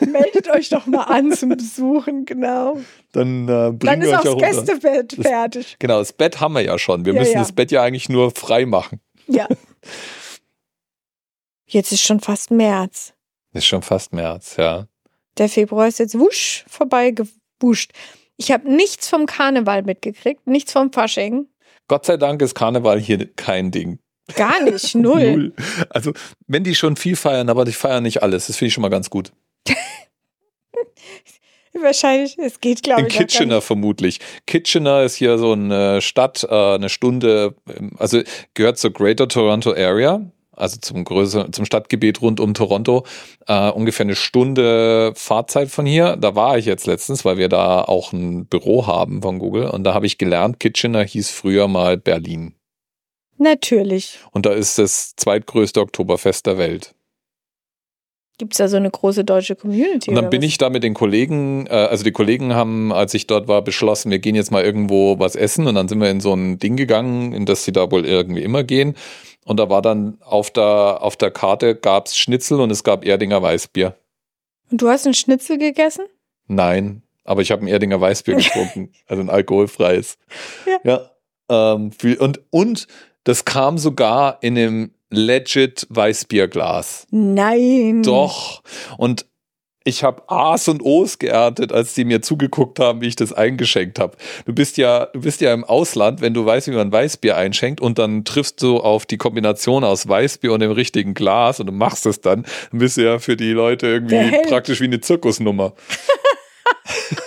machen. Meldet euch doch mal an zum Besuchen, genau. Dann äh, bringen Dann ist wir euch auch das Gästebett fertig. Das, genau, das Bett haben wir ja schon. Wir ja, müssen ja. das Bett ja eigentlich nur frei machen. Ja. Jetzt ist schon fast März. Ist schon fast März, ja. Der Februar ist jetzt wusch vorbei gewuscht. Ich habe nichts vom Karneval mitgekriegt, nichts vom Fasching. Gott sei Dank ist Karneval hier kein Ding. Gar nicht, null. null. Also, wenn die schon viel feiern, aber die feiern nicht alles, das finde ich schon mal ganz gut. Wahrscheinlich, es geht, glaube ich. In Kitchener vermutlich. Kitchener ist hier so eine Stadt, äh, eine Stunde, also gehört zur Greater Toronto Area, also zum größeren, zum Stadtgebiet rund um Toronto, äh, ungefähr eine Stunde Fahrzeit von hier. Da war ich jetzt letztens, weil wir da auch ein Büro haben von Google und da habe ich gelernt, Kitchener hieß früher mal Berlin. Natürlich. Und da ist das zweitgrößte Oktoberfest der Welt. Gibt es da so eine große deutsche Community? Und dann bin was? ich da mit den Kollegen, äh, also die Kollegen haben, als ich dort war, beschlossen, wir gehen jetzt mal irgendwo was essen und dann sind wir in so ein Ding gegangen, in das sie da wohl irgendwie immer gehen. Und da war dann auf der, auf der Karte gab es Schnitzel und es gab Erdinger Weißbier. Und du hast ein Schnitzel gegessen? Nein, aber ich habe ein Erdinger Weißbier getrunken, also ein alkoholfreies. Ja. ja ähm, und, und das kam sogar in einem legit Weißbierglas. Nein. Doch. Und ich habe A's und O's geerntet, als die mir zugeguckt haben, wie ich das eingeschenkt habe. Du bist ja, du bist ja im Ausland, wenn du weißt, wie man Weißbier einschenkt und dann triffst du auf die Kombination aus Weißbier und dem richtigen Glas und du machst es dann, dann bist du ja für die Leute irgendwie praktisch wie eine Zirkusnummer.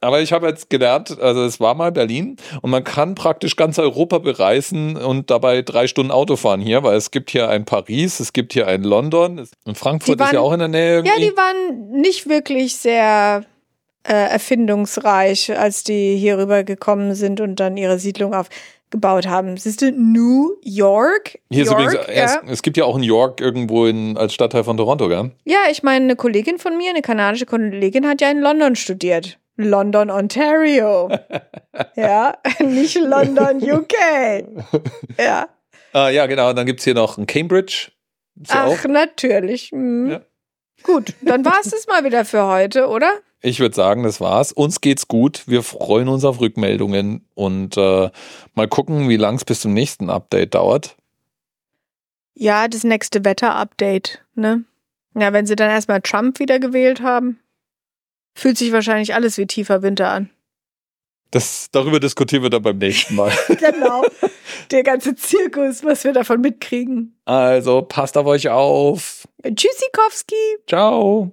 aber ich habe jetzt gelernt, also es war mal Berlin und man kann praktisch ganz Europa bereisen und dabei drei Stunden Auto fahren hier, weil es gibt hier ein Paris, es gibt hier ein London und Frankfurt waren, ist ja auch in der Nähe. Irgendwie. Ja, die waren nicht wirklich sehr äh, erfindungsreich, als die hier rüber gekommen sind und dann ihre Siedlung aufgebaut haben. Siehst du, New York? Hier York, ist übrigens, ja. es, es, gibt ja auch in York irgendwo in, als Stadtteil von Toronto, gell? Ja, ich meine, eine Kollegin von mir, eine kanadische Kollegin, hat ja in London studiert. London, Ontario. ja, nicht London, UK. Ja. Ah, ja, genau. Und dann gibt es hier noch ein Cambridge. Ach, auch? natürlich. Mhm. Ja. Gut, dann war es das mal wieder für heute, oder? Ich würde sagen, das war's. Uns geht's gut. Wir freuen uns auf Rückmeldungen und äh, mal gucken, wie lang es bis zum nächsten Update dauert. Ja, das nächste Wetter-Update, ne? Ja, wenn sie dann erstmal Trump wieder gewählt haben fühlt sich wahrscheinlich alles wie tiefer Winter an. Das, darüber diskutieren wir dann beim nächsten Mal. genau. Der ganze Zirkus, was wir davon mitkriegen. Also passt auf euch auf. Tschüssikowski. Ciao.